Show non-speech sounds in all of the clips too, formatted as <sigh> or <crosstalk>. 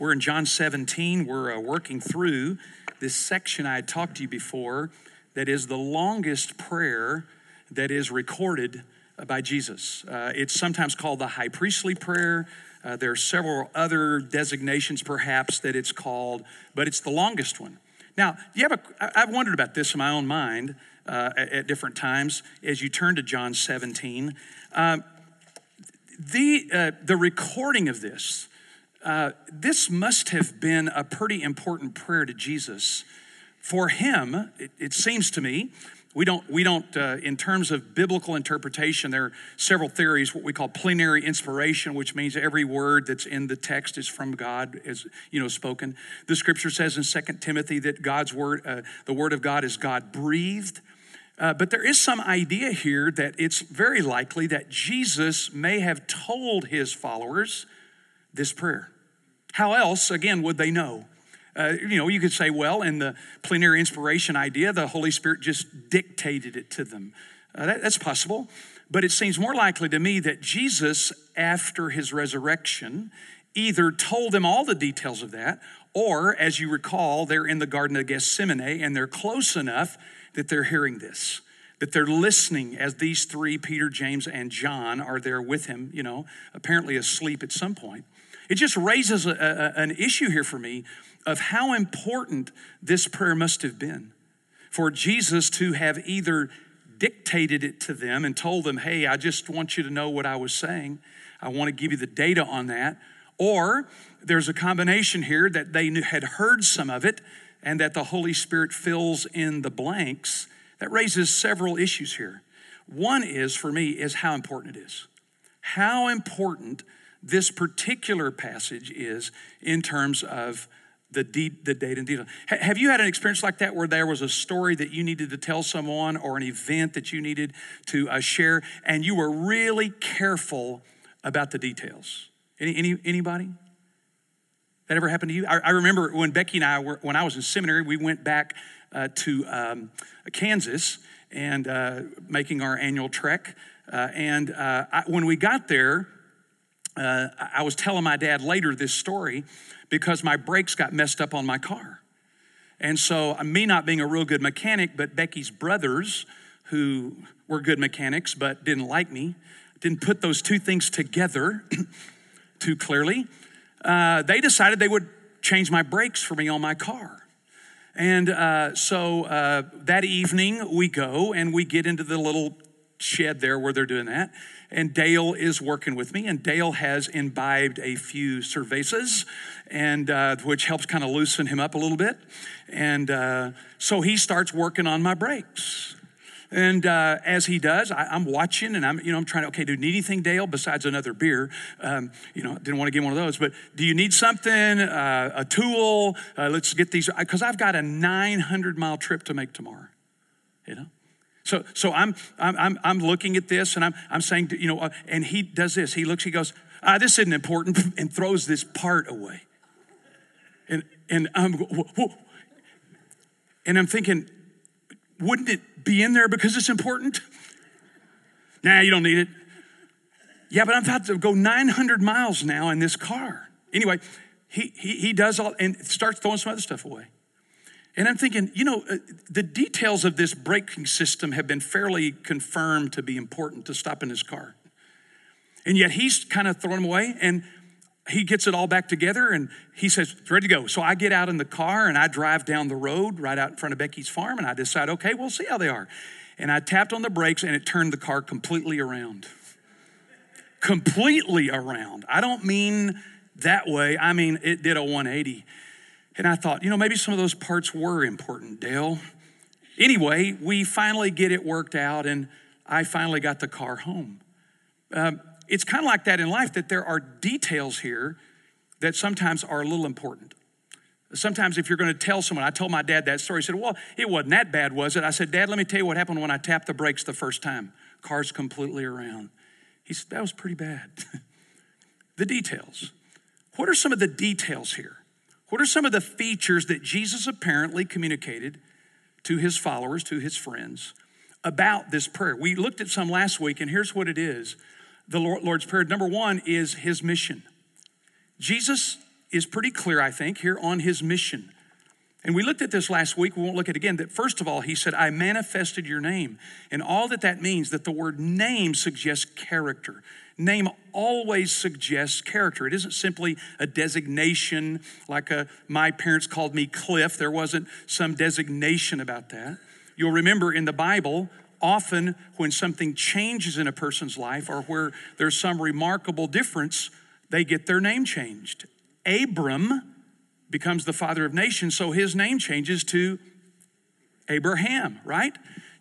We're in John 17. We're uh, working through this section I had talked to you before that is the longest prayer that is recorded uh, by Jesus. Uh, it's sometimes called the high priestly prayer. Uh, there are several other designations, perhaps, that it's called, but it's the longest one. Now, you have a, I've wondered about this in my own mind uh, at, at, different times as you turn to John 17. Um, the, uh, the recording of this, uh, this must have been a pretty important prayer to Jesus. For him, it, it seems to me, we don't, we don't uh, in terms of biblical interpretation, there are several theories, what we call plenary inspiration, which means every word that's in the text is from God, is, you know, spoken. The scripture says in Second Timothy that God's word, uh, the word of God is God breathed. Uh, but there is some idea here that it's very likely that Jesus may have told his followers this prayer. How else, again, would they know? Uh, you know, you could say, well, in the plenary inspiration idea, the Holy Spirit just dictated it to them. Uh, that, that's possible. But it seems more likely to me that Jesus, after his resurrection, either told them all the details of that, or, as you recall, they're in the Garden of Gethsemane and they're close enough that they're hearing this, that they're listening as these three, Peter, James, and John, are there with him, you know, apparently asleep at some point. It just raises a, a, an issue here for me of how important this prayer must have been for Jesus to have either dictated it to them and told them, hey, I just want you to know what I was saying. I want to give you the data on that. Or there's a combination here that they had heard some of it and that the Holy Spirit fills in the blanks, that raises several issues here. One is, for me, is how important it is. How important this particular passage is in terms of the, de- the date and detail. H- have you had an experience like that where there was a story that you needed to tell someone or an event that you needed to uh, share and you were really careful about the details? Any, any, anybody? That ever happened to you? I, I remember when Becky and I were, when I was in seminary, we went back uh, to um, Kansas and uh, making our annual trek. Uh, and uh, I, when we got there, uh, I was telling my dad later this story because my brakes got messed up on my car. And so, uh, me not being a real good mechanic, but Becky's brothers, who were good mechanics but didn't like me, didn't put those two things together <clears throat> too clearly uh, they decided they would change my brakes for me on my car. And uh, so uh, that evening we go and we get into the little shed there where they're doing that. And Dale is working with me, and Dale has imbibed a few cervezas, and uh, which helps kind of loosen him up a little bit. And uh, so he starts working on my brakes. And uh, as he does, I, am watching and I'm, you know, I'm trying to, okay, do you need anything, Dale, besides another beer? Um, you know, didn't want to get one of those, but do you need something, uh, a tool? Uh, let's get these, because I've got a 900 mile trip to make tomorrow, you know? So, so I'm, I'm, I'm looking at this and I'm, I'm saying, you know, uh, and he does this. He looks, he goes, ah, this isn't important, <laughs> and throws this part away. And, and I'm, and I'm thinking, wouldn't it be in there because it's important? Nah, you don't need it. Yeah, but I'm about to go 900 miles now in this car. Anyway, he, he, he does all and starts throwing some other stuff away. And I'm thinking, you know, uh, the details of this braking system have been fairly confirmed to be important to stop in his car. And yet he's kind of throwing them away. And he gets it all back together and he says, it's ready to go. So I get out in the car and I drive down the road right out in front of Becky's farm and I decide, okay, we'll see how they are. And I tapped on the brakes and it turned the car completely around. completely around. I don't mean that way, I mean it did a 180. And I thought, you know, maybe some of those parts were important, Dale. Anyway, we finally get it worked out and I finally got the car home. Um, it's kind of like that in life that there are details here that sometimes are a little important. Sometimes, if you're going to tell someone, I told my dad that story. He said, Well, it wasn't that bad, was it? I said, Dad, let me tell you what happened when I tapped the brakes the first time. Car's completely around. He said, That was pretty bad. <laughs> the details. What are some of the details here? What are some of the features that Jesus apparently communicated to his followers, to his friends, about this prayer? We looked at some last week, and here's what it is the Lord's Prayer. Number one is his mission. Jesus is pretty clear, I think, here on his mission. And we looked at this last week. We won't look at it again. That first of all, he said, I manifested your name. And all that that means, that the word name suggests character. Name always suggests character. It isn't simply a designation like a, my parents called me Cliff. There wasn't some designation about that. You'll remember in the Bible, often when something changes in a person's life or where there's some remarkable difference, they get their name changed. Abram becomes the father of nations, so his name changes to Abraham, right?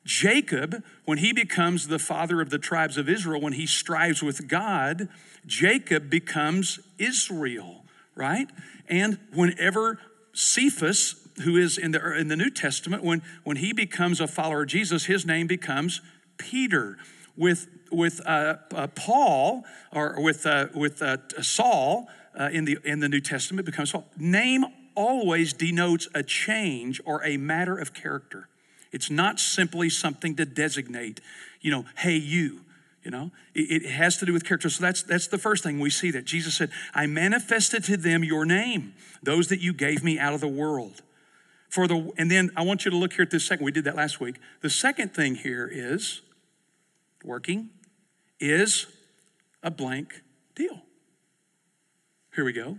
Jacob, when he becomes the father of the tribes of Israel, when he strives with God, Jacob becomes Israel, right? And whenever Cephas, who is in the, in the New Testament, when, when he becomes a follower of Jesus, his name becomes Peter. With, with uh, uh, Paul, or with, uh, with uh, Saul, uh, in, the, in the New Testament becomes Name always denotes a change or a matter of character. It's not simply something to designate, you know, hey, you. You know, it, has to do with character. So that's that's the first thing we see that Jesus said, I manifested to them your name, those that you gave me out of the world. For the and then I want you to look here at this second. We did that last week. The second thing here is working is a blank deal. Here we go.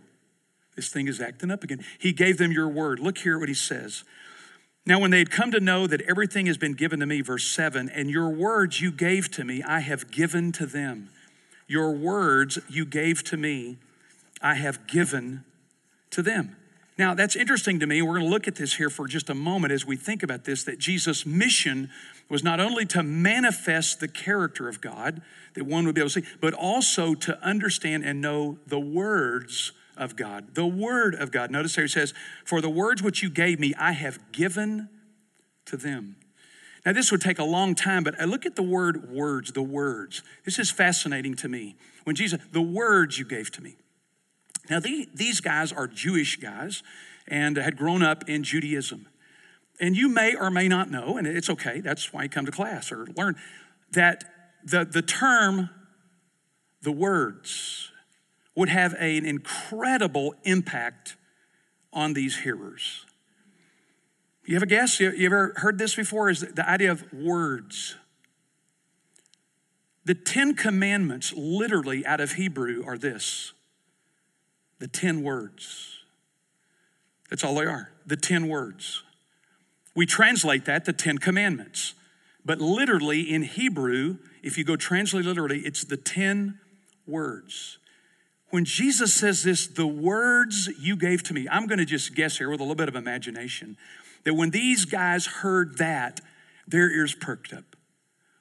This thing is acting up again. He gave them your word. Look here what he says. Now, when they had come to know that everything has been given to me, verse 7, and your words you gave to me, I have given to them. Your words you gave to me, I have given to them. Now, that's interesting to me. We're going to look at this here for just a moment as we think about this that Jesus' mission was not only to manifest the character of God that one would be able to see, but also to understand and know the words of God. The word of God. Notice here it says, For the words which you gave me, I have given to them. Now, this would take a long time, but I look at the word words, the words. This is fascinating to me. When Jesus, the words you gave to me. Now, these guys are Jewish guys and had grown up in Judaism. And you may or may not know, and it's okay, that's why you come to class or learn, that the, the term, the words, would have an incredible impact on these hearers. You have a guess? You, you ever heard this before? Is the idea of words. The Ten Commandments, literally out of Hebrew, are this the ten words. That's all they are, the ten words. We translate that the Ten Commandments. But literally in Hebrew, if you go translate literally, it's the 10 words. When Jesus says this, the words you gave to me, I'm going to just guess here with a little bit of imagination that when these guys heard that, their ears perked up.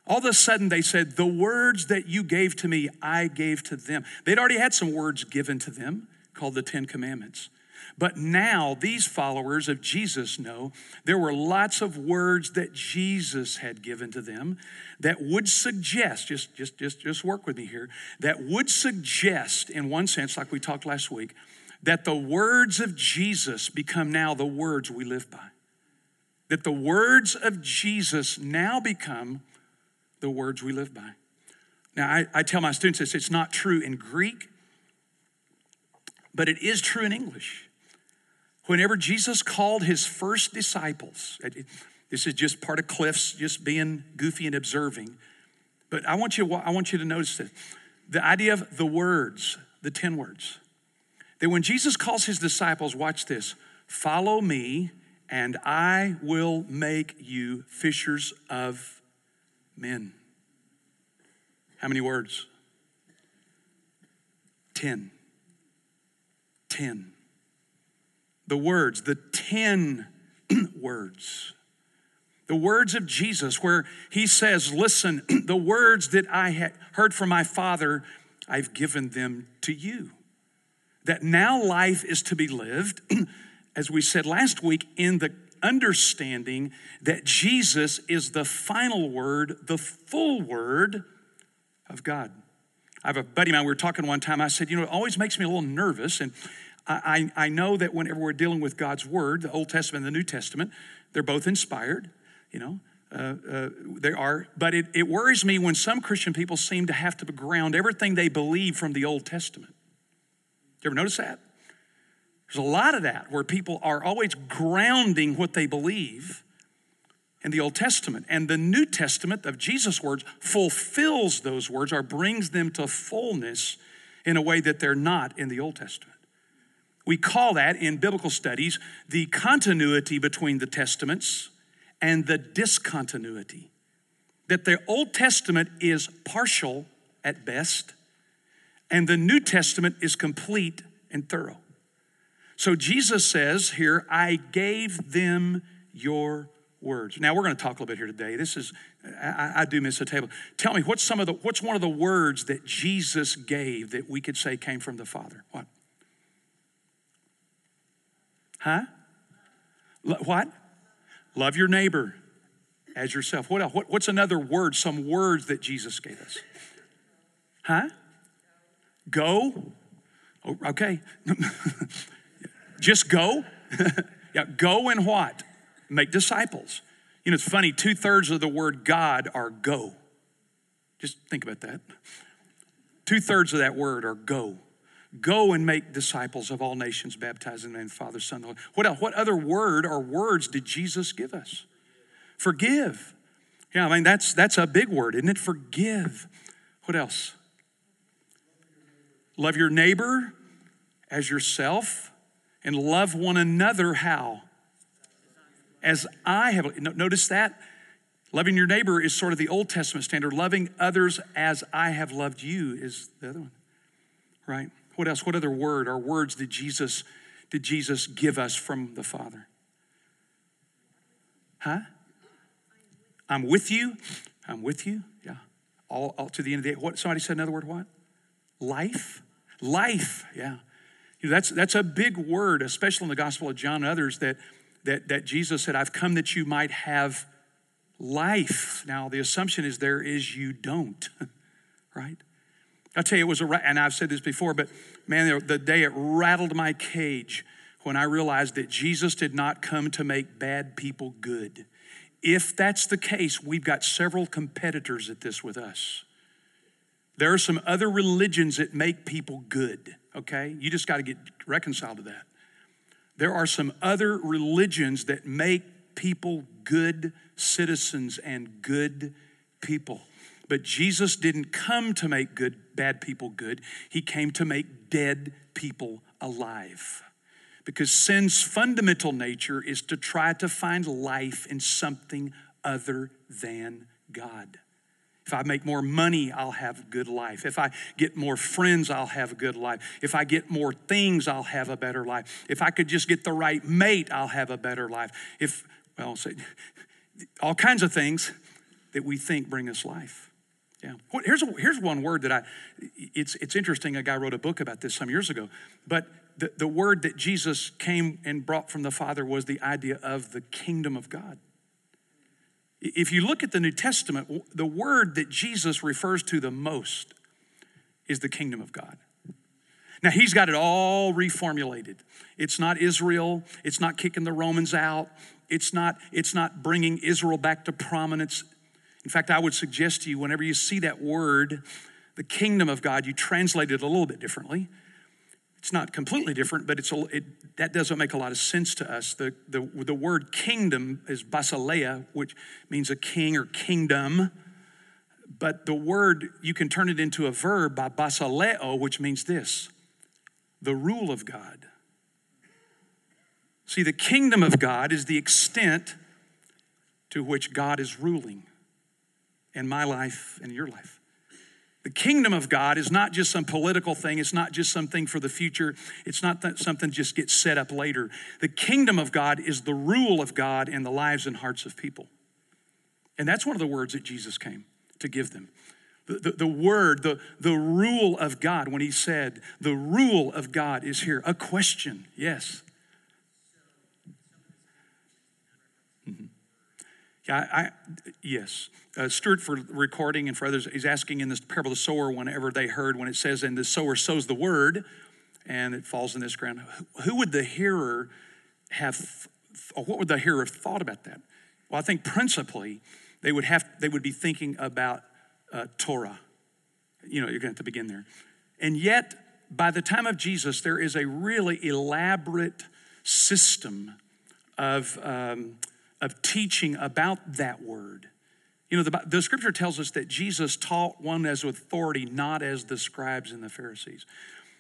All of a sudden, they said, The words that you gave to me, I gave to them. They'd already had some words given to them called the Ten Commandments. But now these followers of Jesus know there were lots of words that Jesus had given to them that would suggest, just, just, just, just work with me here, that would suggest, in one sense, like we talked last week, that the words of Jesus become now the words we live by. That the words of Jesus now become the words we live by. Now, I, I tell my students this it's not true in Greek, but it is true in English. Whenever Jesus called his first disciples, this is just part of Cliff's just being goofy and observing. But I want you, I want you to notice that the idea of the words, the 10 words, that when Jesus calls his disciples, watch this follow me, and I will make you fishers of men. How many words? 10. 10 the words, the 10 <clears throat> words. The words of Jesus, where he says, Listen, <clears throat> the words that I had heard from my Father, I've given them to you. That now life is to be lived, <clears throat> as we said last week, in the understanding that Jesus is the final word, the full word of God. I have a buddy of mine, we were talking one time. I said, You know, it always makes me a little nervous. And I, I know that whenever we're dealing with God's Word, the Old Testament and the New Testament, they're both inspired, you know. Uh, uh, they are, but it, it worries me when some Christian people seem to have to ground everything they believe from the Old Testament. Do you ever notice that? There's a lot of that where people are always grounding what they believe in the Old Testament. And the New Testament of Jesus' words fulfills those words or brings them to fullness in a way that they're not in the Old Testament. We call that in biblical studies the continuity between the testaments and the discontinuity. That the Old Testament is partial at best, and the New Testament is complete and thorough. So Jesus says here, I gave them your words. Now we're going to talk a little bit here today. This is I, I, do miss a table. Tell me what's some of the what's one of the words that Jesus gave that we could say came from the Father? What? Huh? what? Love your neighbor as yourself. What else? What, what's another word? Some words that Jesus gave us? Huh? Go. Oh, okay. <laughs> Just go. <laughs> yeah, go and what? Make disciples. You know, it's funny, two thirds of the word God are go. Just think about that. Two thirds of that word are go. Go and make disciples of all nations, baptizing them in the Father, Son, Holy. What else? What other word or words did Jesus give us? Forgive. Yeah, I mean that's that's a big word, isn't it? Forgive. What else? Love your neighbor as yourself and love one another how? As I have notice that loving your neighbor is sort of the Old Testament standard. Loving others as I have loved you is the other one. Right? What else? What other word or words did Jesus did Jesus give us from the Father? Huh? I'm with you. I'm with you. Yeah. All, all to the end of the day. What somebody said another word, what? Life? Life, yeah. You know, that's that's a big word, especially in the Gospel of John and others, that that that Jesus said, I've come that you might have life. Now the assumption is there is you don't, <laughs> right? I'll tell you, it was a, and I've said this before, but man, the day it rattled my cage when I realized that Jesus did not come to make bad people good. If that's the case, we've got several competitors at this with us. There are some other religions that make people good, okay? You just got to get reconciled to that. There are some other religions that make people good citizens and good people. But Jesus didn't come to make good bad people good. He came to make dead people alive. Because sin's fundamental nature is to try to find life in something other than God. If I make more money, I'll have a good life. If I get more friends, I'll have a good life. If I get more things, I'll have a better life. If I could just get the right mate, I'll have a better life. If, well, <laughs> all kinds of things that we think bring us life. Yeah. Here's, a, here's one word that I, it's, it's interesting. A guy wrote a book about this some years ago. But the, the word that Jesus came and brought from the Father was the idea of the kingdom of God. If you look at the New Testament, the word that Jesus refers to the most is the kingdom of God. Now, he's got it all reformulated. It's not Israel, it's not kicking the Romans out, it's not, it's not bringing Israel back to prominence in fact, I would suggest to you whenever you see that word, the kingdom of God, you translate it a little bit differently. It's not completely different, but it's a, it, that doesn't make a lot of sense to us. The, the, the word kingdom is basileia, which means a king or kingdom. But the word, you can turn it into a verb by basileo, which means this the rule of God. See, the kingdom of God is the extent to which God is ruling in my life and your life. The kingdom of God is not just some political thing. It's not just something for the future. It's not that something just gets set up later. The kingdom of God is the rule of God in the lives and hearts of people. And that's one of the words that Jesus came to give them. The, the, the, word, the, the rule of God, when he said, the rule of God is here. A question, yes. Yeah, I, yes. Uh, Stuart, for recording and for others, he's asking in this parable of the sower, whenever they heard, when it says, and the sower sows the word, and it falls in this ground, who would the hearer have, or what would the hearer have thought about that? Well, I think principally they would have, they would be thinking about uh, Torah. You know, you're going to have to begin there. And yet, by the time of Jesus, there is a really elaborate system of, um, of teaching about that word. You know, the, the scripture tells us that Jesus taught one as authority, not as the scribes and the Pharisees.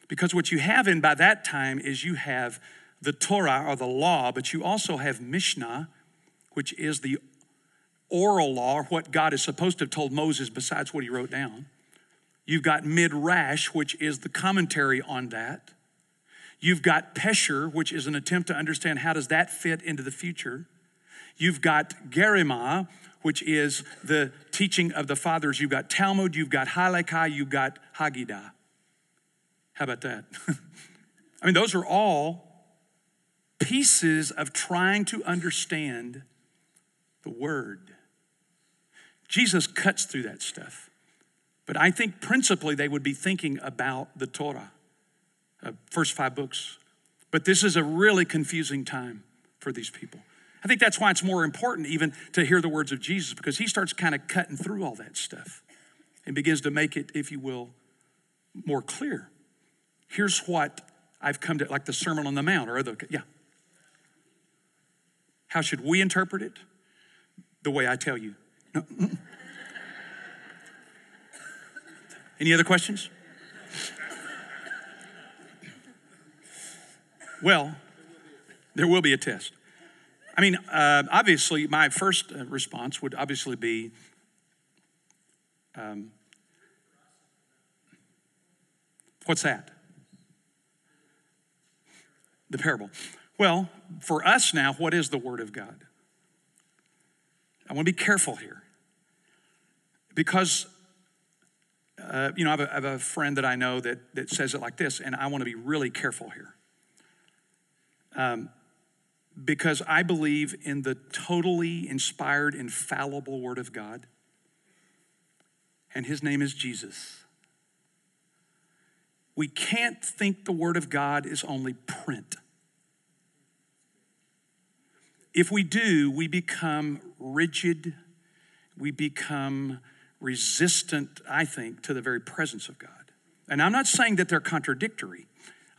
Because what you have in by that time is you have the Torah or the law, but you also have Mishnah, which is the oral law, what God is supposed to have told Moses besides what he wrote down. You've got Midrash, which is the commentary on that. You've got Pesher, which is an attempt to understand how does that fit into the future. You've got Gemara, which is the teaching of the fathers. You've got Talmud, you've got Halakha, you've got Haggadah. How about that? <laughs> I mean, those are all pieces of trying to understand the Word. Jesus cuts through that stuff. But I think principally they would be thinking about the Torah, uh, first five books. But this is a really confusing time for these people. I think that's why it's more important even to hear the words of Jesus because he starts kind of cutting through all that stuff and begins to make it, if you will, more clear. Here's what I've come to, like the Sermon on the Mount or other, yeah. How should we interpret it? The way I tell you. No. Any other questions? Well, there will be a test. I mean, uh, obviously, my first uh, response would obviously be um, what's that? The parable. Well, for us now, what is the Word of God? I want to be careful here because uh, you know, I have, a, I have, a friend that I know that, that says it like this, and I want to be really careful here. Um, because I believe in the totally inspired, infallible Word of God, and His name is Jesus. We can't think the Word of God is only print. If we do, we become rigid, we become resistant, I think, to the very presence of God. And I'm not saying that they're contradictory.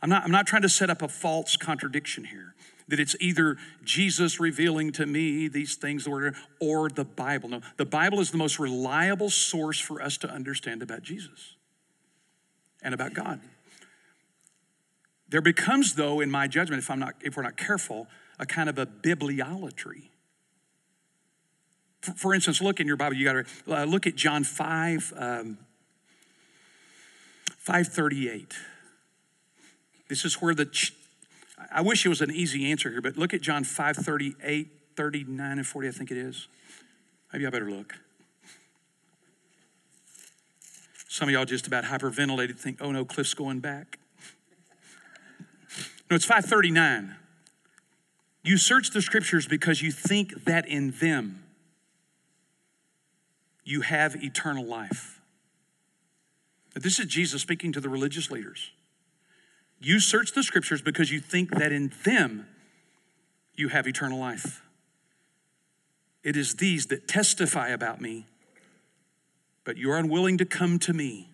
I'm not, I'm not trying to set up a false contradiction here, that it's either Jesus revealing to me these things or the Bible. No, the Bible is the most reliable source for us to understand about Jesus and about God. There becomes, though, in my judgment, if, I'm not, if we're not careful, a kind of a bibliolatry for, for instance, look in your Bible, you got to uh, look at John 5, um, 538. This is where the, ch- I wish it was an easy answer here, but look at John 5, 38, 39, and 40, I think it is. Maybe I better look. Some of y'all just about hyperventilated, think, oh no, Cliff's going back. No, it's 539. You search the scriptures because you think that in them you have eternal life. This is Jesus speaking to the religious leaders. You search the scriptures because you think that in them you have eternal life. It is these that testify about me, but you're unwilling to come to me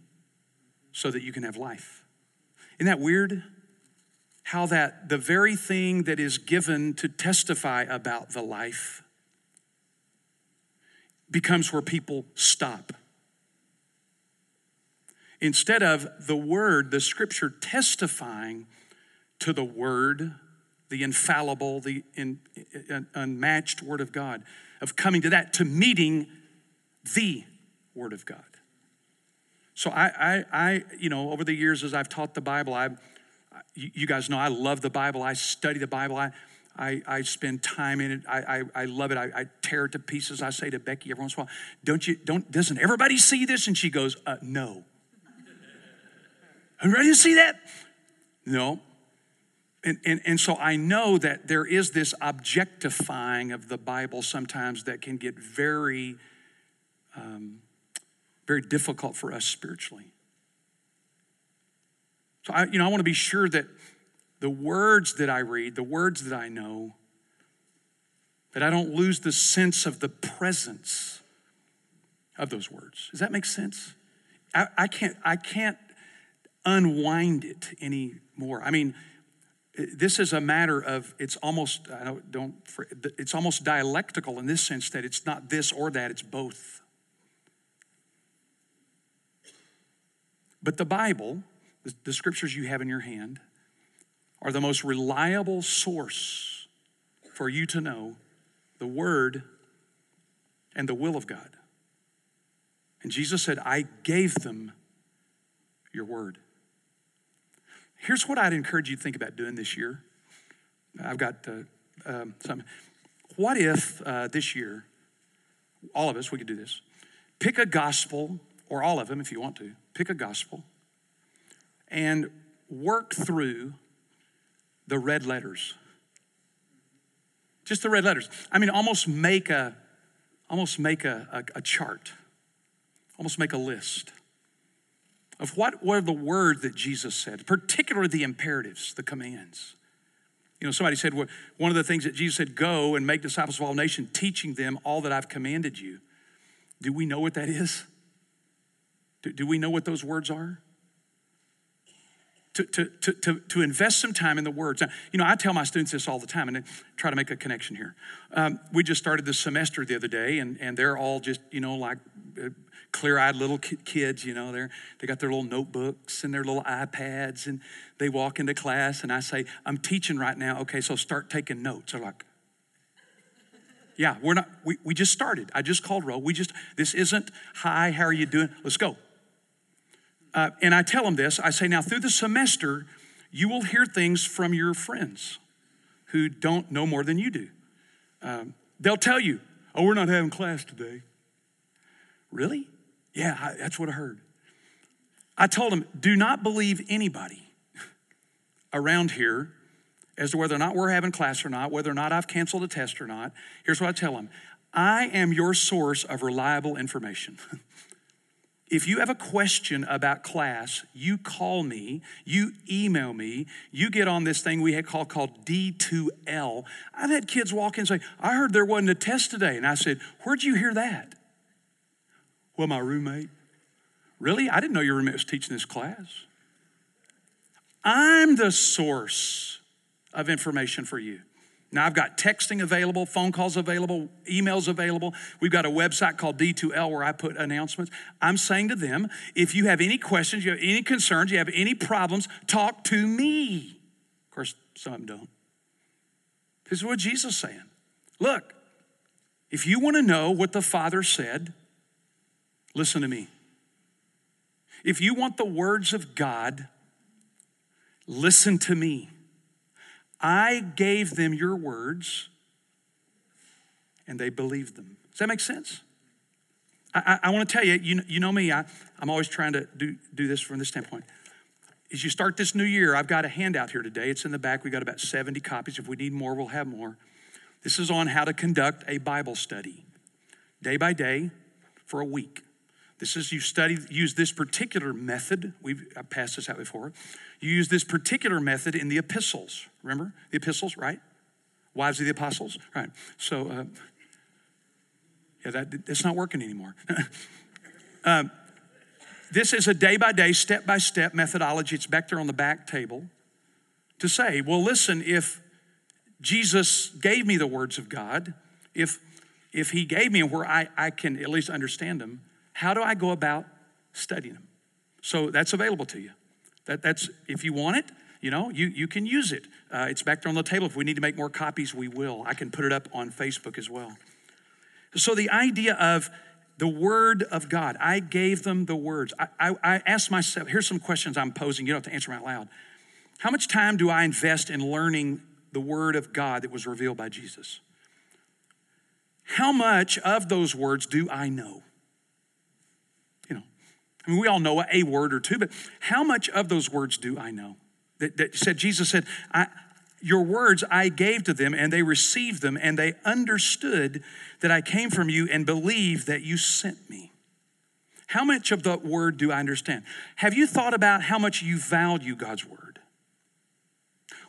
so that you can have life. Isn't that weird? How that the very thing that is given to testify about the life becomes where people stop. Instead of the word, the scripture testifying to the word, the infallible, the in, unmatched word of God, of coming to that, to meeting the word of God. So I, I, I you know, over the years as I've taught the Bible, I, you guys know I love the Bible. I study the Bible. I, I, I spend time in it. I, I, I love it. I, I, tear it to pieces. I say to Becky every once in a while, don't you, don't, doesn't everybody see this? And she goes, uh, no. Everybody see that? No. And, and, and so I know that there is this objectifying of the Bible sometimes that can get very, um, very difficult for us spiritually. So I, you know, I want to be sure that the words that I read, the words that I know, that I don't lose the sense of the presence of those words. Does that make sense? I, I can't, I can't unwind it anymore. I mean, this is a matter of it's almost I don't, don't it's almost dialectical in this sense that it's not this or that it's both. But the bible the, the scriptures you have in your hand are the most reliable source for you to know the word and the will of god. And jesus said i gave them your word Here's what I'd encourage you to think about doing this year. I've got uh, um, some. What if uh, this year, all of us, we could do this, pick a gospel, or all of them if you want to, pick a gospel and work through the red letters. Just the red letters. I mean, almost make a, almost make a, a, a chart, almost make a list of what were the words that Jesus said, particularly the imperatives, the commands. You know, somebody said, well, one of the things that Jesus said, go and make disciples of all nations, teaching them all that I've commanded you. Do we know what that is? Do, do we know what those words are? To, to, to, to, invest some time in the words. Now, you know, I tell my students this all the time and I try to make a connection here. Um, we just started this semester the other day, and, and they're all just, you know, like uh, clear-eyed little kids you know. They're they got their little notebooks and their little ipads and they walk into class and i say i'm teaching right now. Okay so start taking notes. They're like yeah we're not we, we just started. I just called roll we just this isn't hi how are you doing? Let's go uh, and i tell them this i say now through the semester you will hear things from your friends who don't know more than you do um, they'll tell you oh we're not having class today Really? Yeah, that's what I heard. I told them, do not believe anybody around here as to whether or not we're having class or not, whether or not I've canceled a test or not. Here's what I tell them I am your source of reliable information. <laughs> if you have a question about class, you call me, you email me, you get on this thing we had called, called D2L. I've had kids walk in and say, I heard there wasn't a test today. And I said, Where'd you hear that? Well, my roommate. Really? I didn't know your roommate was teaching this class. I'm the source of information for you. Now, I've got texting available, phone calls available, emails available. We've got a website called D2L where I put announcements. I'm saying to them if you have any questions, you have any concerns, you have any problems, talk to me. Of course, some of them don't. This is what Jesus is saying. Look, if you want to know what the Father said, Listen to me. If you want the words of God, listen to me. I gave them your words and they believed them. Does that make sense? I, I, I want to tell you, you, you know me, I, I'm always trying to do, do this from this standpoint. As you start this new year, I've got a handout here today. It's in the back. We got about 70 copies. If we need more, we'll have more. This is on how to conduct a Bible study day by day for a week. This is you study, use this particular method. We've I passed this out before. You use this particular method in the epistles. Remember the epistles, right? Wives of the apostles, right? So, uh, yeah, that that's not working anymore. <laughs> um, this is a day by day, step by step methodology. It's back there on the back table to say, well, listen, if Jesus gave me the words of God, if if he gave me where I, I can at least understand them, how do I go about studying them? So that's available to you. That, that's if you want it, you know, you, you can use it. Uh, it's back there on the table. If we need to make more copies, we will. I can put it up on Facebook as well. So the idea of the word of God, I gave them the words. I, I, I asked myself, here's some questions I'm posing. You don't have to answer them out loud. How much time do I invest in learning the word of God that was revealed by Jesus? How much of those words do I know? I mean, we all know a word or two, but how much of those words do I know? That, that said, Jesus said, Your words I gave to them, and they received them, and they understood that I came from you and believed that you sent me. How much of that word do I understand? Have you thought about how much you value God's word?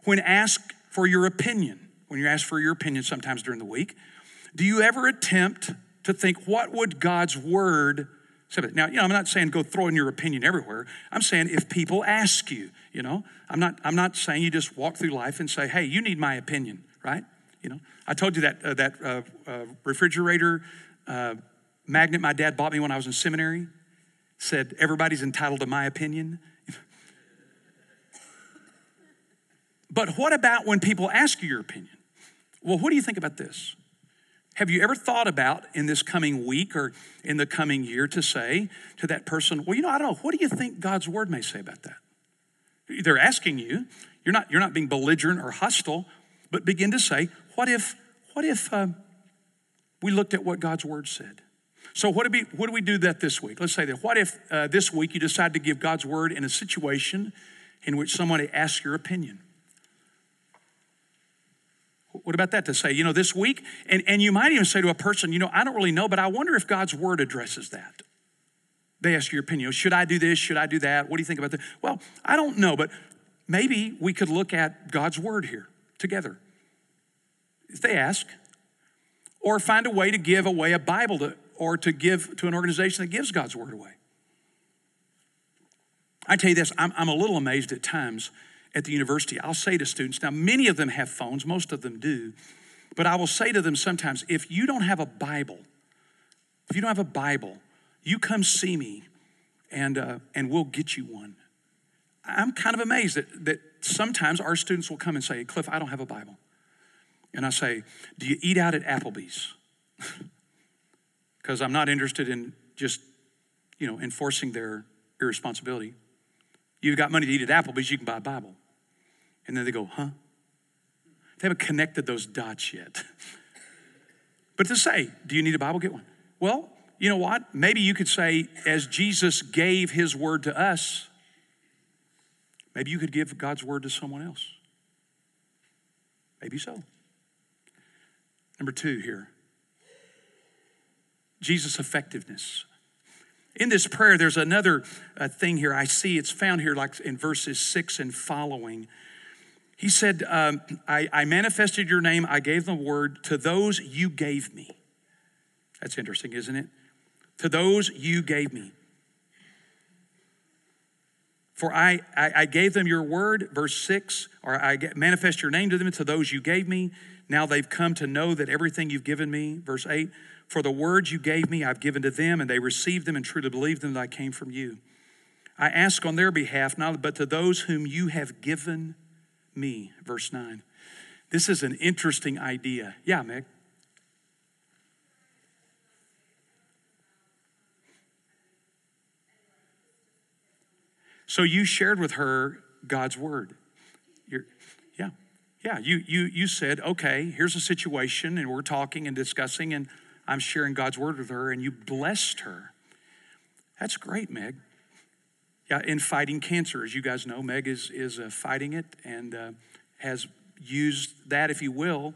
When asked for your opinion, when you're asked for your opinion sometimes during the week, do you ever attempt to think, what would God's word Now, you know, I'm not saying go throw in your opinion everywhere. I'm saying if people ask you, you know, I'm not, I'm not saying you just walk through life and say, hey, you need my opinion, right? You know, I told you that, uh, that uh, uh, refrigerator uh, magnet my dad bought me when I was in seminary said, everybody's entitled to my opinion. <laughs> but what about when people ask you your opinion? Well, what do you think about this? Have you ever thought about in this coming week or in the coming year to say to that person, well, you know, I don't know, what do you think God's word may say about that? They're asking you, you're not, you're not being belligerent or hostile, but begin to say, what if, what if uh, we looked at what God's word said? So, what do we, what do, we do that this week? Let's say that. What if uh, this week you decide to give God's word in a situation in which somebody asks your opinion? What about that to say, you know, this week? And, and you might even say to a person, you know, I don't really know, but I wonder if God's word addresses that. They ask your opinion. Should I do this? Should I do that? What do you think about that? Well, I don't know, but maybe we could look at God's word here together. If they ask, or find a way to give away a Bible to, or to give to an organization that gives God's word away. I tell you this, I'm, I'm a little amazed at times at the university, I'll say to students, now many of them have phones, most of them do, but I will say to them sometimes, if you don't have a Bible, if you don't have a Bible, you come see me and, uh, and we'll get you one. I'm kind of amazed that, that sometimes our students will come and say, Cliff, I don't have a Bible. And I say, Do you eat out at Applebee's? <laughs> Because I'm not interested in just, you know, enforcing their irresponsibility. You've got money to eat at Applebee's, you can buy a Bible. And then they go, huh? They haven't connected those dots yet. <laughs> but to say, do you need a Bible? Get one. Well, you know what? Maybe you could say, as Jesus gave his word to us, maybe you could give God's word to someone else. Maybe so. Number two here Jesus' effectiveness. In this prayer, there's another uh, thing here I see. It's found here, like in verses six and following. He said, um, I, I manifested your name, I gave the word to those you gave me. That's interesting, isn't it? To those you gave me. For I, I, I, gave them your word, verse 6, or I manifest your name to them, to those you gave me. Now they've come to know that everything you've given me, verse 8, for the words you gave me, I've given to them, and they received them and truly believed them that I came from you. I ask on their behalf, not but to those whom you have given me. Verse 9. This is an interesting idea. Yeah, Meg. So you shared with her God's word. You're, yeah, yeah. You you you said, okay, here's a situation, and we're talking and discussing, and I'm sharing God's word with her, and you blessed her. That's great, Meg. Yeah, in fighting cancer, as you guys know, Meg is, is uh, fighting it and uh, has used that, if you will,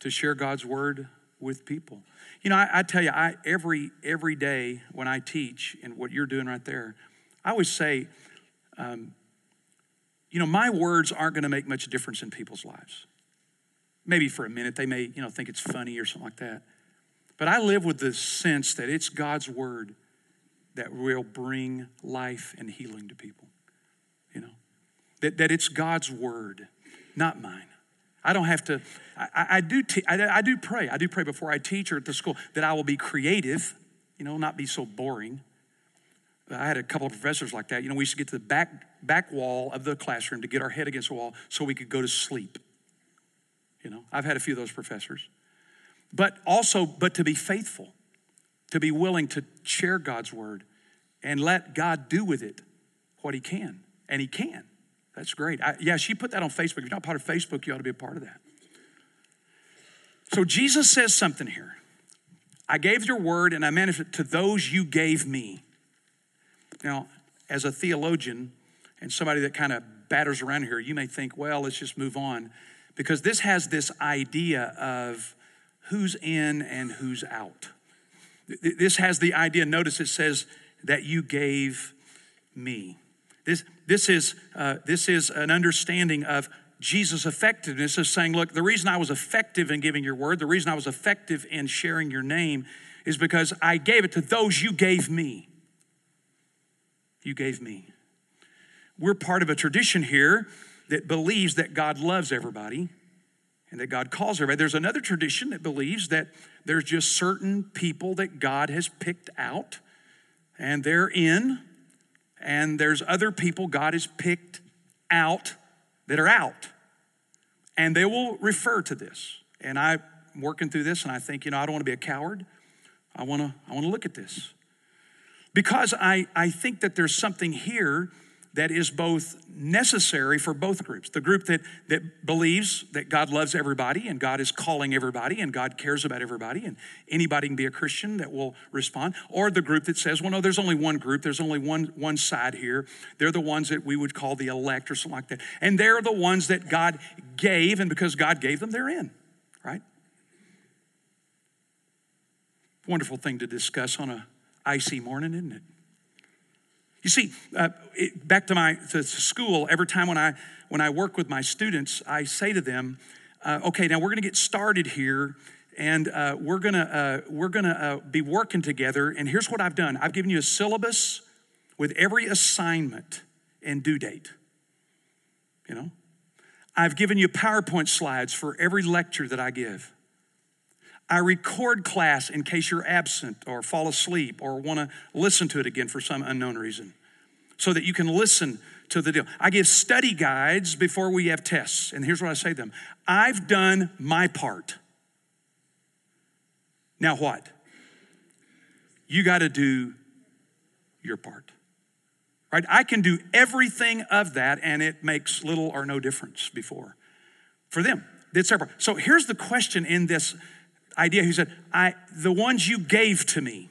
to share God's word with people. You know, I, I tell you, I, every, every day when I teach, and what you're doing right there, I always say, um, you know, my words aren't going to make much difference in people's lives. Maybe for a minute, they may, you know, think it's funny or something like that. But I live with the sense that it's God's word that will bring life and healing to people. You know, that, that it's God's word, not mine. I don't have to, I, I do, I do pray. I do pray before I teach or at the school that I will be creative, you know, not be so boring. I had a couple of professors like that. You know, we used to get to the back, back wall of the classroom to get our head against the wall so we could go to sleep. You know, I've had a few of those professors but also, but to be faithful, to be willing to share God's word and let God do with it what he can. And he can. That's great. I, yeah, she put that on Facebook. If you're not part of Facebook, you ought to be a part of that. So Jesus says something here. I gave your word and I manifested to those you gave me. Now, as a theologian and somebody that kind of batters around here, you may think, well, let's just move on. Because this has this idea of who's in and who's out. This has the idea, notice it says, that you gave me. This, this, is, uh, this is an understanding of Jesus' effectiveness of saying, look, the reason I was effective in giving your word, the reason I was effective in sharing your name is because I gave it to those you gave me. you gave me. We're part of a tradition here that believes that God loves everybody and that God calls everybody. There's another tradition that believes that there's just certain people that God has picked out and they're in, and there's other people God has picked out that are out. And they will refer to this. And I'm working through this and I think, you know, I don't want to be a coward. I want to I want to look at this. Because I, I think that there's something here that is both necessary for both groups. The group that, that believes that God loves everybody and God is calling everybody and God cares about everybody and anybody can be a Christian that will respond. Or the group that says, well, no, there's only one group, there's only one, one side here. They're the ones that we would call the elect or something like that. And they're the ones that God gave, and because God gave them, they're in, right? Wonderful thing to discuss on a icy morning, isn't it? You see, uh, it, back to my to school, every time when I when I work with my students, I say to them, uh, "Okay, now we're going to get started here, and uh, we're gonna uh, we're gonna uh, be working together. And here's what I've done: I've given you a syllabus with every assignment and due date. You know, I've given you PowerPoint slides for every lecture that I give." I record class in case you're absent or fall asleep or want to listen to it again for some unknown reason so that you can listen to the deal. I give study guides before we have tests. And here's what I say to them I've done my part. Now what? You got to do your part. Right? I can do everything of that and it makes little or no difference before for them. It's part. So here's the question in this idea. He said, I, the ones you gave to me.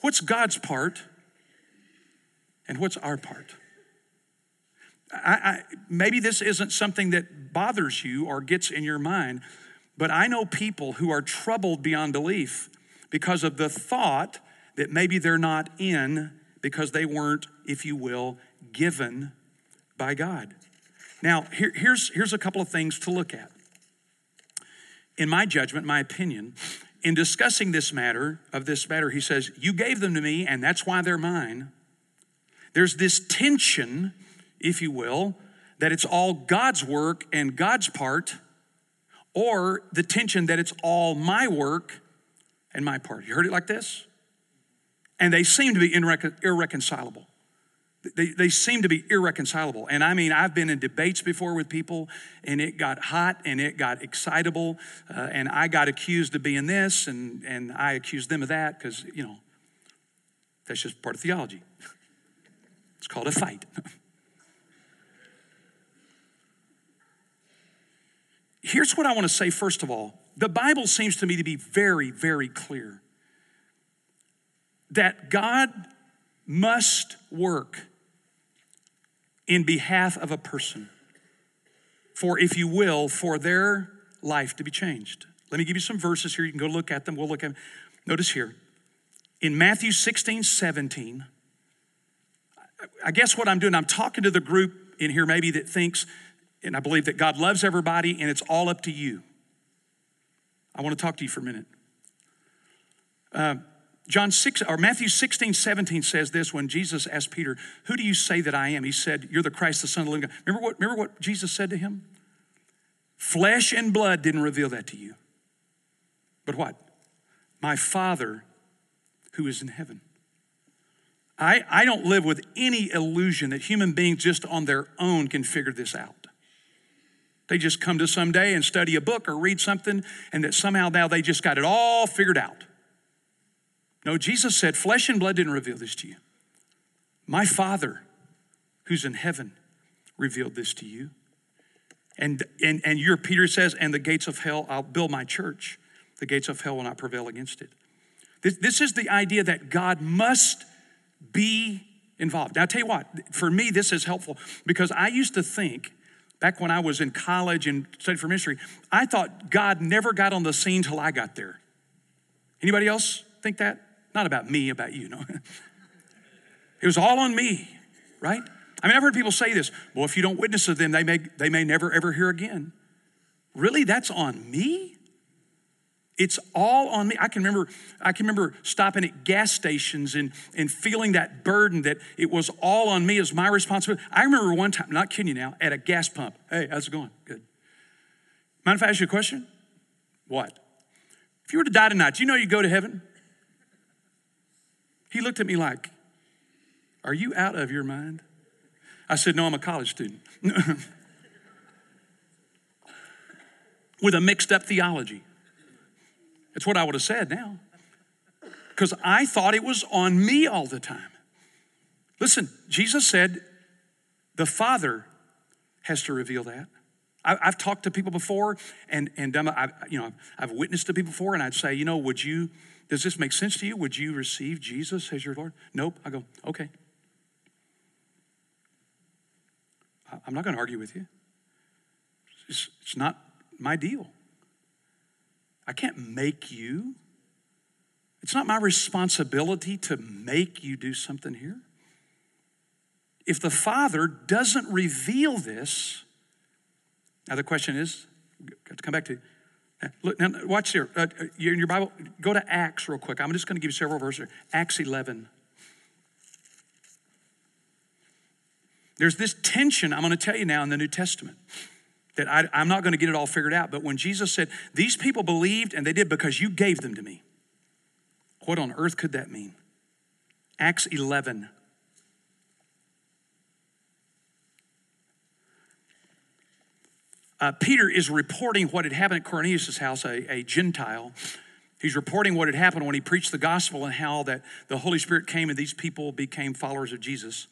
What's God's part and what's our part? I, I, maybe this isn't something that bothers you or gets in your mind, but I know people who are troubled beyond belief because of the thought that maybe they're not in because they weren't, if you will, given by God. Now, here, here's, here's a couple of things to look at in my judgment, my opinion, in discussing this matter, of this matter, he says, You gave them to me, and that's why they're mine. There's this tension, if you will, that it's all God's work and God's part, or the tension that it's all my work and my part. You heard it like this? And they seem to be irreconcilable. They, they seem to be irreconcilable. And I mean, I've been in debates before with people, and it got hot and it got excitable, uh, and I got accused of being this, and, and I accused them of that because, you know, that's just part of theology. It's called a fight. <laughs> Here's what I want to say first of all the Bible seems to me to be very, very clear that God must work in behalf of a person for, if you will, for their life to be changed. Let me give you some verses here. You can go look at them. We'll look at them. Notice here in Matthew 16, 17, I guess what I'm doing, I'm talking to the group in here maybe that thinks, and I believe that God loves everybody and it's all up to you. I want to talk to you for a minute. Uh, John 6 or Matthew 16, 17 says this when Jesus asked Peter, Who do you say that I am? He said, You're the Christ, the Son of the living God. Remember what, remember what Jesus said to him? Flesh and blood didn't reveal that to you. But what? My Father who is in heaven. I, I don't live with any illusion that human beings just on their own can figure this out. They just come to some day and study a book or read something, and that somehow now they just got it all figured out. No, Jesus said, Flesh and blood didn't reveal this to you. My Father, who's in heaven, revealed this to you. And, and, and your Peter says, and the gates of hell, I'll build my church. The gates of hell will not prevail against it. This, this is the idea that God must be involved. Now, I'll tell you what, for me, this is helpful because I used to think, back when I was in college and studied for ministry, I thought God never got on the scene till I got there. Anybody else think that? Not about me, about you, no. <laughs> it was all on me, right? I mean, I've heard people say this. Well, if you don't witness to them, they may, they may never ever hear again. Really? That's on me? It's all on me. I can remember, I can remember stopping at gas stations and, and feeling that burden that it was all on me as my responsibility. I remember one time, not kidding you now, at a gas pump. Hey, how's it going? Good. Mind if I ask you a question? What? If you were to die tonight, do you know you go to heaven? He looked at me like, Are you out of your mind? I said, No, I'm a college student. <laughs> With a mixed up theology. That's what I would have said now. Because I thought it was on me all the time. Listen, Jesus said the Father has to reveal that. I, have talked to people before, and and um, I've, you know I've witnessed to people before, and I'd say, you know, would you? Does this make sense to you? Would you receive Jesus as your Lord? Nope. I go, okay. I'm not going to argue with you. It's, it's not my deal. I can't make you. It's not my responsibility to make you do something here. If the Father doesn't reveal this, now the question is, got to come back to. <laughs> Look, now watch here. Uh, uh in your Bible, go to Acts real quick. I'm just going to give you several verses. Acts 11. There's this tension I'm going to tell you now in the New Testament that I, I'm not going to get it all figured out. But when Jesus said, These people believed and they did because you gave them to me, what on earth could that mean? Acts 11. Uh, Peter is reporting what had happened at Cornelius' house, a, a Gentile. He's reporting what had happened when he preached the gospel and how that the Holy Spirit came and these people became followers of Jesus.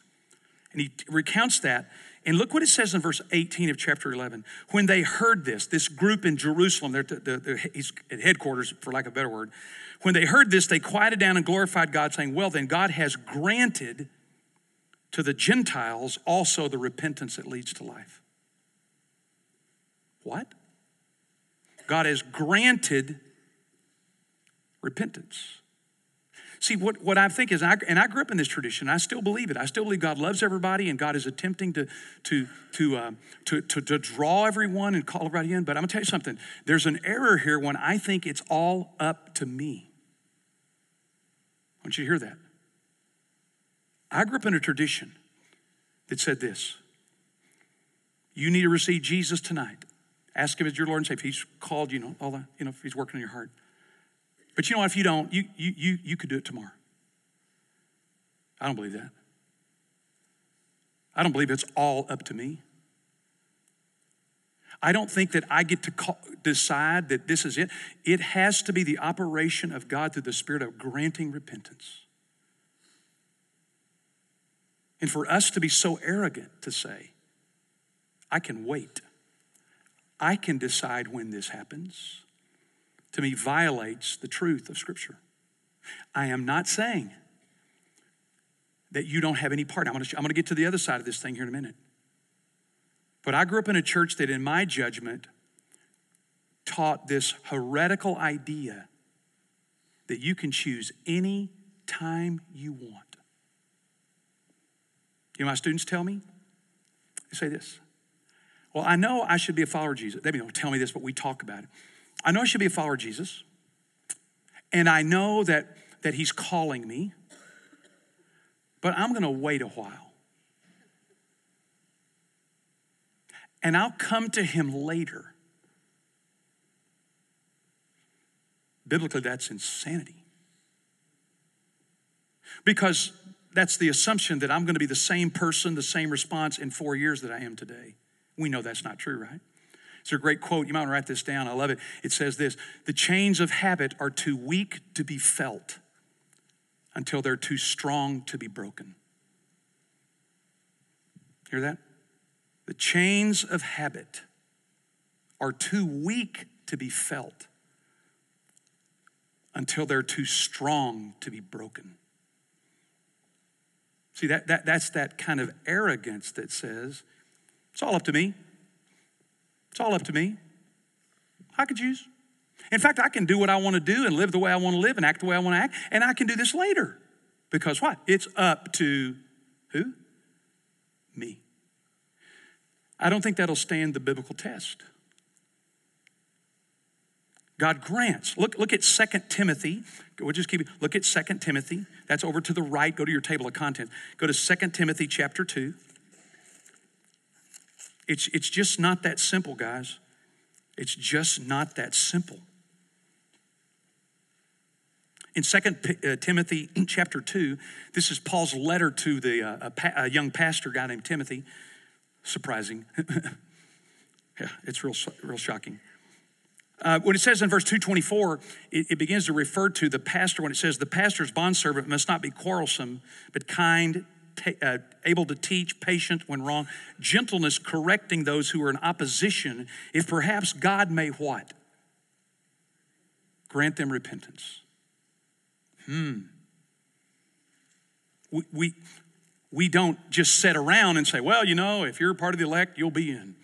And he recounts that. And look what it says in verse 18 of chapter 11. When they heard this, this group in Jerusalem, they're, the, the, he's at headquarters, for lack of a better word. When they heard this, they quieted down and glorified God, saying, Well, then God has granted to the Gentiles also the repentance that leads to life. What? God has granted repentance. See, what, what I think is, I, and I grew up in this tradition, I still believe it. I still believe God loves everybody and God is attempting to, to, to, uh, to, to, to draw everyone and call everybody in. But I'm going to tell you something. There's an error here when I think it's all up to me. I want you to hear that. I grew up in a tradition that said this You need to receive Jesus tonight. Ask him as your Lord and Savior. He's called you, know, all that, you know, if he's working in your heart. But you know what? If you don't, you, you, you, you could do it tomorrow. I don't believe that. I don't believe it's all up to me. I don't think that I get to call, decide that this is it. It has to be the operation of God through the Spirit of granting repentance. And for us to be so arrogant to say, I can wait, I can decide when this happens to me violates the truth of Scripture. I am not saying that you don't have any part. I'm going, to, get to the other side of this thing here in a minute. But I grew up in a church that, in my judgment, taught this heretical idea that you can choose any time you want. You know, my students tell me, they say this. Well, I know I should be a follower of Jesus. They don't tell me this, but we talk about it. I know I should be a follower of Jesus, and I know that, that He's calling me, but I'm going to wait a while. And I'll come to Him later. Biblically, that's insanity. Because that's the assumption that I'm going to be the same person, the same response in four years that I am today. We know that's not true, right? It's a great quote. You might want to write this down. I love it. It says this The chains of habit are too weak to be felt until they're too strong to be broken. Hear that? The chains of habit are too weak to be felt until they're too strong to be broken. See, that, that, that's that kind of arrogance that says, it's all up to me. It's all up to me. I could choose. In fact, I can do what I want to do and live the way I want to live and act the way I want to act, and I can do this later. Because what? It's up to who? Me. I don't think that'll stand the biblical test. God grants. Look, look at 2 Timothy. We'll just keep look at 2 Timothy. That's over to the right. Go to your table of contents. Go to 2 Timothy chapter 2. It's, it's just not that simple, guys. It's just not that simple. In 2 uh, Timothy <clears throat> chapter 2, this is Paul's letter to the, uh, a, a, young pastor guy named Timothy. Surprising. <laughs> yeah, it's real, real shocking. Uh, when it says in verse 224, it, it, begins to refer to the pastor when it says, The pastor's bondservant must not be quarrelsome, but kind, uh, able to teach, patient when wrong, gentleness, correcting those who are in opposition, if perhaps God may what? Grant them repentance. Hmm. We, we, we don't just sit around and say, well, you know, if you're part of the elect, you'll be in.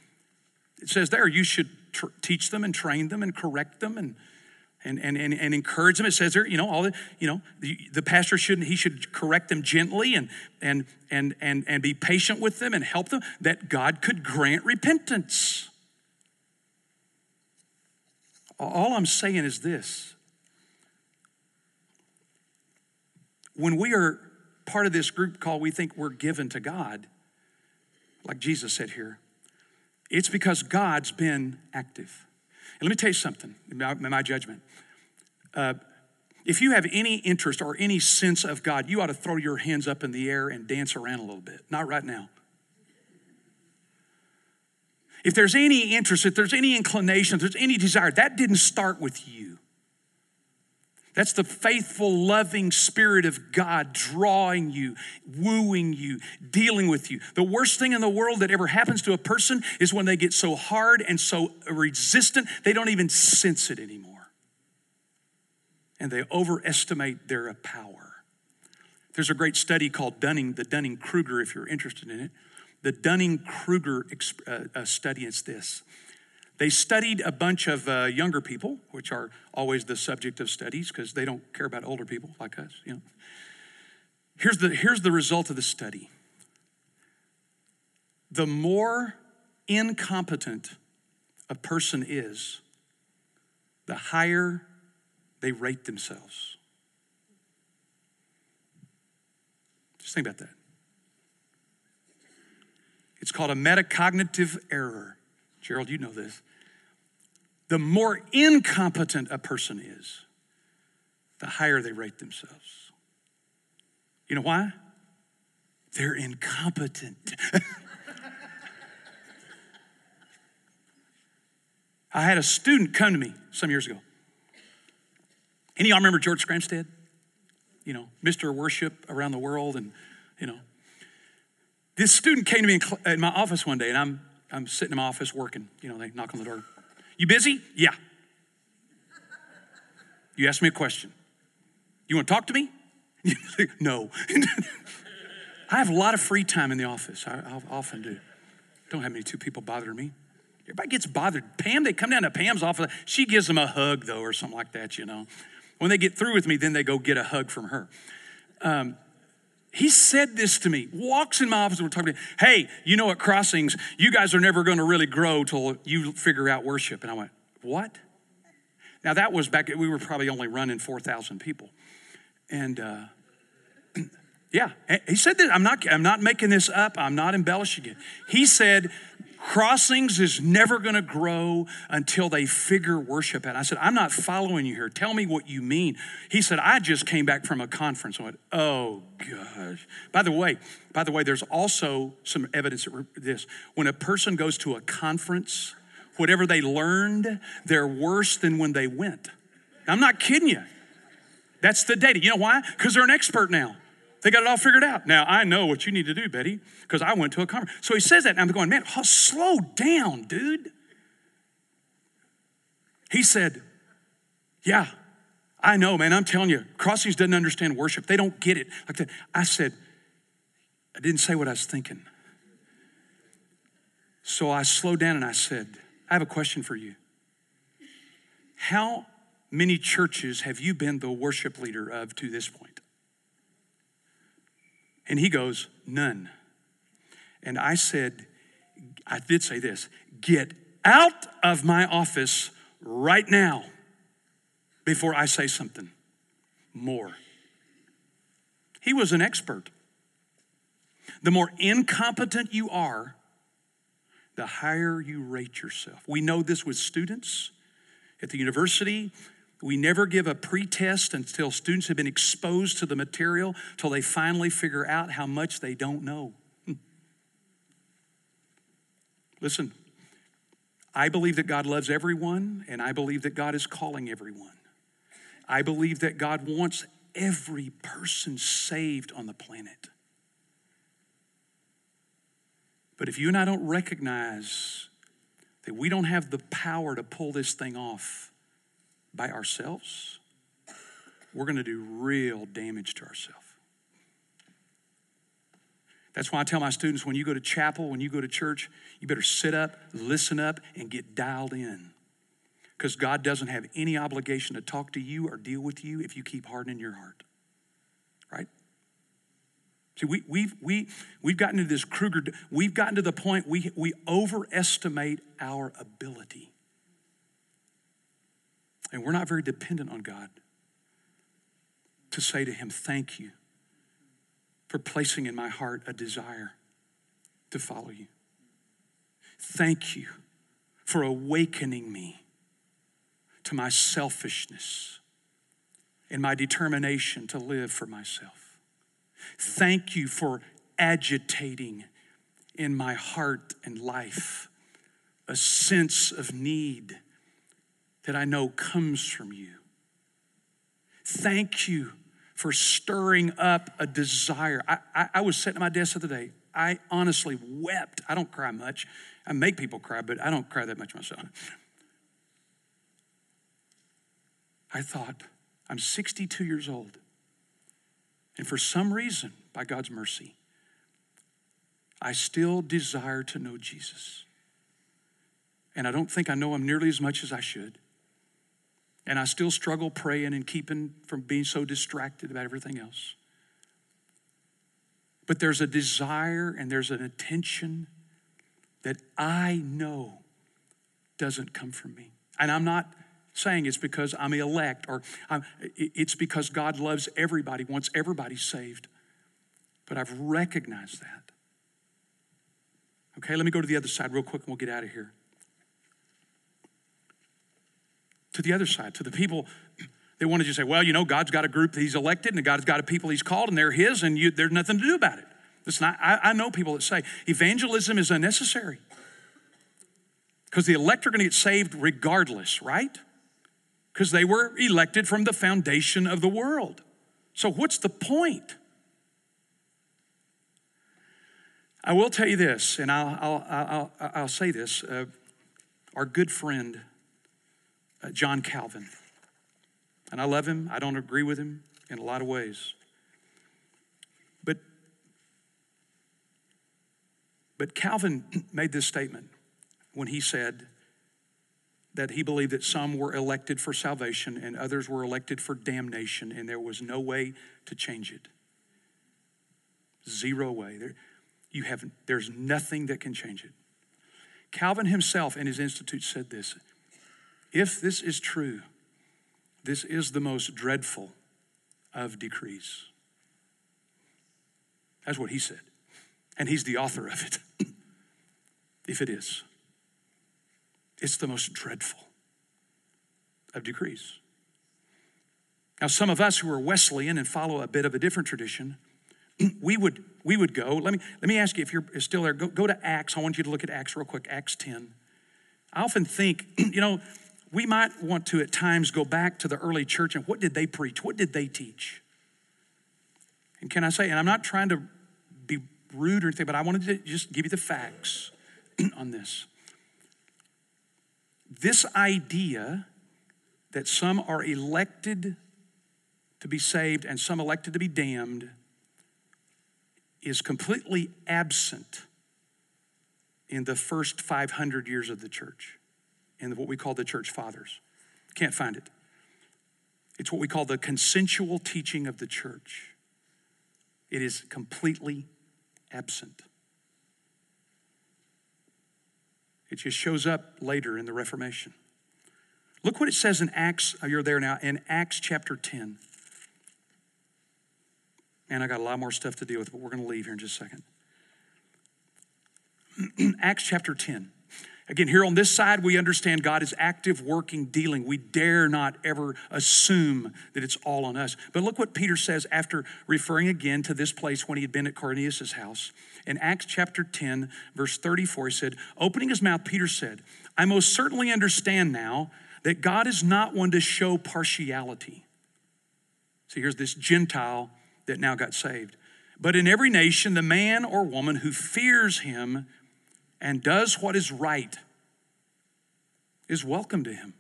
It says there, you should tr- teach them and train them and correct them and and, and, and, and encourage them. It says there, you know, all the, you know, the, the pastor shouldn't, he should correct them gently and, and, and, and, and be patient with them and help them, that God could grant repentance. All I'm saying is this when we are part of this group call, we think we're given to God, like Jesus said here, it's because God's been active. And let me tell you something, in my, in my judgment. Uh, if you have any interest or any sense of God, you ought to throw your hands up in the air and dance around a little bit. Not right now. If there's any interest, if there's any inclination, if there's any desire, that didn't start with you. That's the faithful, loving Spirit of God drawing you, wooing you, dealing with you. The worst thing in the world that ever happens to a person is when they get so hard and so resistant, they don't even sense it anymore. And they overestimate their power. There's a great study called Dunning, the Dunning Kruger, if you're interested in it. The Dunning Kruger uh, uh, study is this they studied a bunch of uh, younger people, which are always the subject of studies because they don't care about older people like us. You know. Here's the, here's the result of the study the more incompetent a person is, the higher they rate themselves. Just think about that. It's called a metacognitive error. Gerald, you know this. The more incompetent a person is, the higher they rate themselves. You know why? They're incompetent. <laughs> I had a student come to me some years ago. Any of y'all remember George Scramstead? You know, Mr. Worship around the world, and you know, this student came to me in my office one day, and I'm I'm sitting in my office working. You know, they knock on the door. You busy? Yeah. You ask me a question. You want to talk to me? <laughs> no. <laughs> I have a lot of free time in the office. I, I often do. Don't have any two people bothering me. Everybody gets bothered. Pam, they come down to Pam's office. She gives them a hug, though, or something like that, you know. When they get through with me, then they go get a hug from her. Um, he said this to me, walks in my office and we're talking, hey, you know at Crossings, you guys are never going to really grow till you figure out worship. And I went, what? Now that was back, we were probably only running 4,000 people. And uh, <clears throat> yeah, he said that, I'm not, I'm not making this up, I'm not embellishing it. He said, Crossings is never going to grow until they figure worship out. I said, I'm not following you here. Tell me what you mean. He said, I just came back from a conference. I went, oh gosh. By the way, by the way, there's also some evidence of this. When a person goes to a conference, whatever they learned, they're worse than when they went. I'm not kidding you. That's the data. You know why? Because they're an expert now. They got it all figured out. Now, I know what you need to do, Betty, because I went to a conference. So he says that, and I'm going, man, slow down, dude. He said, yeah, I know, man. I'm telling you, Crossings doesn't understand worship. They don't get it like that. I said, I didn't say what I was thinking. So I slowed down and I said, I have a question for you. How many churches have you been the worship leader of to this point? And he goes, None. And I said, I did say this get out of my office right now. before I say something more. He was an expert. The more incompetent you are, the higher you rate yourself. We know this with students at the university. We never give a pretest until students have been exposed to the material till they finally figure out how much they don't know. <laughs> Listen, I believe that God loves everyone, and I believe that God is calling everyone. I believe that God wants every person saved on the planet. But if you and I don't recognize that we don't have the power to pull this thing off by ourselves, we're going to do real damage to ourselves. That's why I tell my students when you go to chapel, when you go to church, you better sit up, listen up, and get dialed in. Because God doesn't have any obligation to talk to you or deal with you if you keep hardening your heart. Right? See, we, we've, we, we've gotten to this Kruger, we've gotten to the point we, we overestimate our ability. And we're not very dependent on God to say to Him, Thank you for placing in my heart a desire to follow you. Thank you for awakening me to my selfishness and my determination to live for myself. Thank you for agitating in my heart and life a sense of need that I know comes from you. Thank you for stirring up a desire. I, I, I, was sitting at my desk the other day. I honestly wept. I don't cry much. I make people cry, but I don't cry that much myself. I thought, I'm 62 years old. And for some reason, by God's mercy, I still desire to know Jesus. And I don't think I know him nearly as much as I should. And I still struggle praying and keeping from being so distracted about everything else. But there's a desire and there's an attention that I know doesn't come from me. And I'm not saying it's because I'm elect or I'm, it's because God loves everybody, wants everybody saved. But I've recognized that. Okay, let me go to the other side real quick and we'll get out of here. To the other side, to the people they want to just say, well, you know, God's got a group that He's elected and God's got a people He's called and they're His and you, there's nothing to do about it. Listen, I, I know people that say evangelism is unnecessary because the elect are going to get saved regardless, right? Because they were elected from the foundation of the world. So, what's the point? I will tell you this, and I'll, I'll, I'll, I'll say this. Uh, our good friend, uh, John Calvin. And I love him. I don't agree with him in a lot of ways. But, but Calvin <clears throat> made this statement when he said that he believed that some were elected for salvation and others were elected for damnation, and there was no way to change it. Zero way. There, you have, there's nothing that can change it. Calvin himself in his institute said this if this is true, this is the most dreadful of decrees. That's what he said. And he's the author of it. <clears throat> if it is, it's the most dreadful of decrees. Now, some of us who are Wesleyan and follow a bit of a different tradition, <clears throat> we would, we would go. Let me, let me ask you if you're still there, go, go to Acts. I want you to look at Acts real quick, Acts 10. I often think, <clears throat> you know, we might want to at times go back to the early church and what did they preach? What did they teach? And can I say, and I'm not trying to be rude or anything, but I wanted to just give you the facts <clears throat> on this. This idea that some are elected to be saved and some elected to be damned is completely absent in the first 500 years of the church in what we call the church fathers. Can't find it. It's what we call the consensual teaching of the church. It is completely absent. It just shows up later in the Reformation. Look what it says in Acts, oh, you're there now, in Acts chapter 10. And I got a lot more stuff to deal with, but we're going to leave here in just a second. <clears throat> Acts chapter 10. Again, here on this side, we understand God is active, working, dealing. We dare not ever assume that it's all on us. But look what Peter says after referring again to this place when he had been at Cornelius' house. In Acts chapter 10, verse 34, he said, Opening his mouth, Peter said, I most certainly understand now that God is not one to show partiality. See, here's this Gentile that now got saved. But in every nation, the man or woman who fears him and does what is right is welcome to him.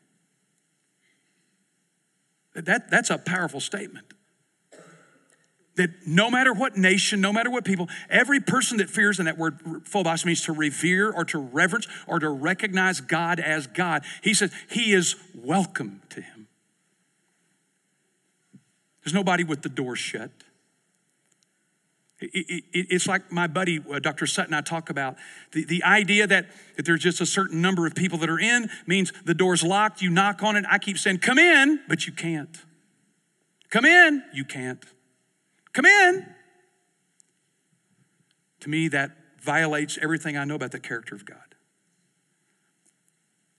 That, that's a powerful statement. That no matter what nation, no matter what people, every person that fears, and that word phobos means to revere or to reverence or to recognize God as God, he says he is welcome to him. There's nobody with the door shut. It, it, it's like my buddy, uh, Dr. Sutton, I talk about the, the idea that, that there's just a certain number of people that are in means the door's locked, you knock on it. I keep saying, come in, but you can't. Come in, you can't. Come in. To me, that violates everything I know about the character of God.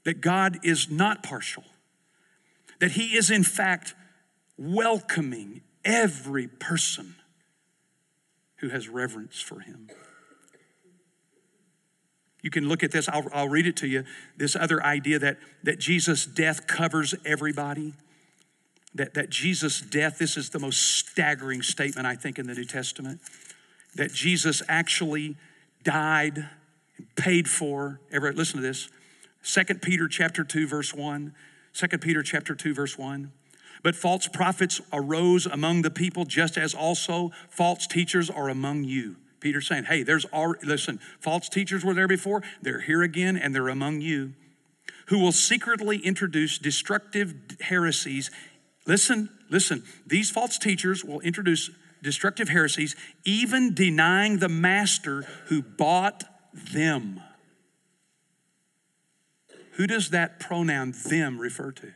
That God is not partial, that He is, in fact, welcoming every person who has reverence for him. You can look at this, I'll, I'll read it to you. This other idea that, that Jesus' death covers everybody. That, that Jesus' death, this is the most staggering statement, I think, in the New Testament. That Jesus actually died, and paid for. Ever listen to this. 2 Peter chapter 2, verse 1. 2 Peter chapter 2, verse 1. But false prophets arose among the people, just as also false teachers are among you. Peter's saying, hey, there's already, listen, false teachers were there before, they're here again, and they're among you, who will secretly introduce destructive heresies. Listen, listen, these false teachers will introduce destructive heresies, even denying the master who bought them. Who does that pronoun them refer to?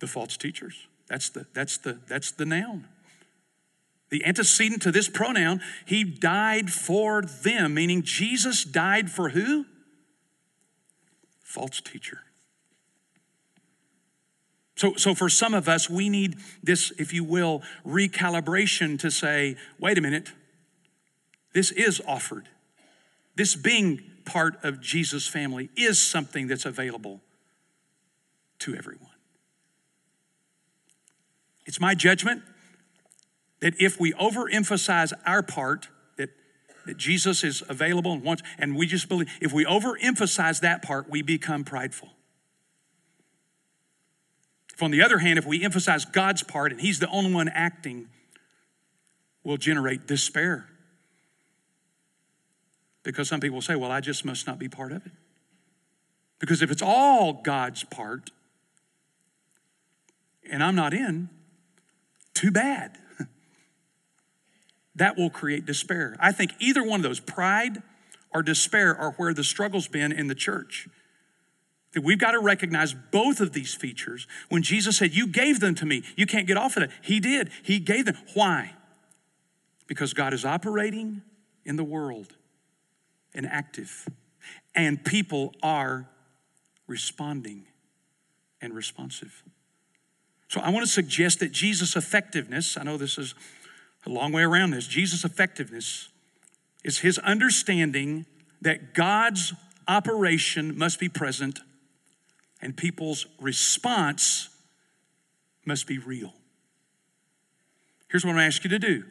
The false teachers. That's the, that's the, that's the noun. The antecedent to this pronoun, he died for them, meaning Jesus died for who? False teacher. So, so for some of us, we need this, if you will, recalibration to say, wait a minute, this is offered. This being part of Jesus' family is something that's available to everyone. It's my judgment that if we overemphasize our part, that, that Jesus is available and wants, and we just believe, if we overemphasize that part, we become prideful. If on the other hand, if we emphasize God's part and He's the only one acting, we'll generate despair. Because some people say, well, I just must not be part of it. Because if it's all God's part and I'm not in, too bad. that will create despair. I think either one of those, pride or despair, are where the struggle's been in the church. That we've got to recognize both of these features. When Jesus said, You gave them to me, you can't get off of it. He did. He gave them. Why? Because God is operating in the world and active, and people are responding and responsive. So I want to suggest that Jesus' effectiveness, I know this is a long way around this, Jesus' effectiveness is his understanding that God's operation must be present and people's response must be real. Here's what I'm going to ask you to do.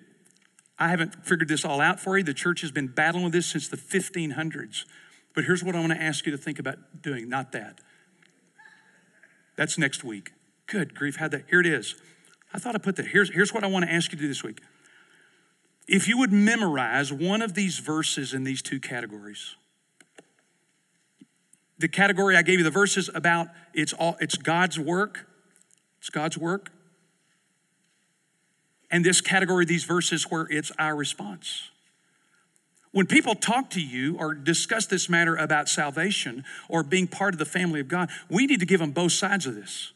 I haven't figured this all out for you. The church has been battling with this since the 1500s. But here's what I want to ask you to think about doing, not that. That's next week. Good grief, had that. Here it is. I thought I put that. Here's, here's what I want to ask you to do this week. If you would memorize one of these verses in these two categories, the category I gave you the verses about it's all it's God's work, it's God's work. And this category, these verses where it's our response. When people talk to you or discuss this matter about salvation or being part of the family of God, we need to give them both sides of this.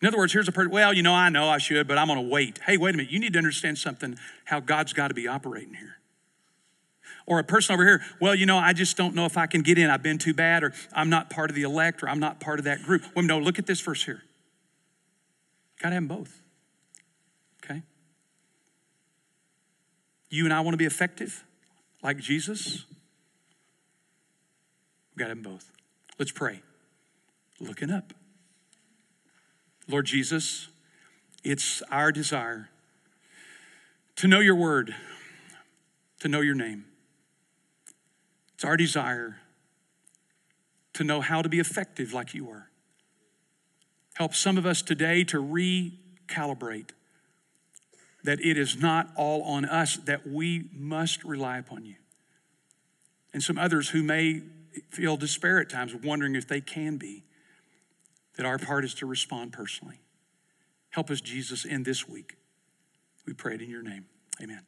In other words, here's a person, well, you know, I know I should, but I'm going to wait. Hey, wait a minute. You need to understand something how God's got to be operating here. Or a person over here, well, you know, I just don't know if I can get in. I've been too bad, or I'm not part of the elect, or I'm not part of that group. Well, no, look at this verse here. Got to have them both. Okay? You and I want to be effective like Jesus? We've got them both. Let's pray. Looking up. Lord Jesus, it's our desire to know your word, to know your name. It's our desire to know how to be effective like you are. Help some of us today to recalibrate that it is not all on us, that we must rely upon you. And some others who may feel despair at times, wondering if they can be, that our part is to respond personally. Help us, Jesus, in this week. We pray it in your name. Amen.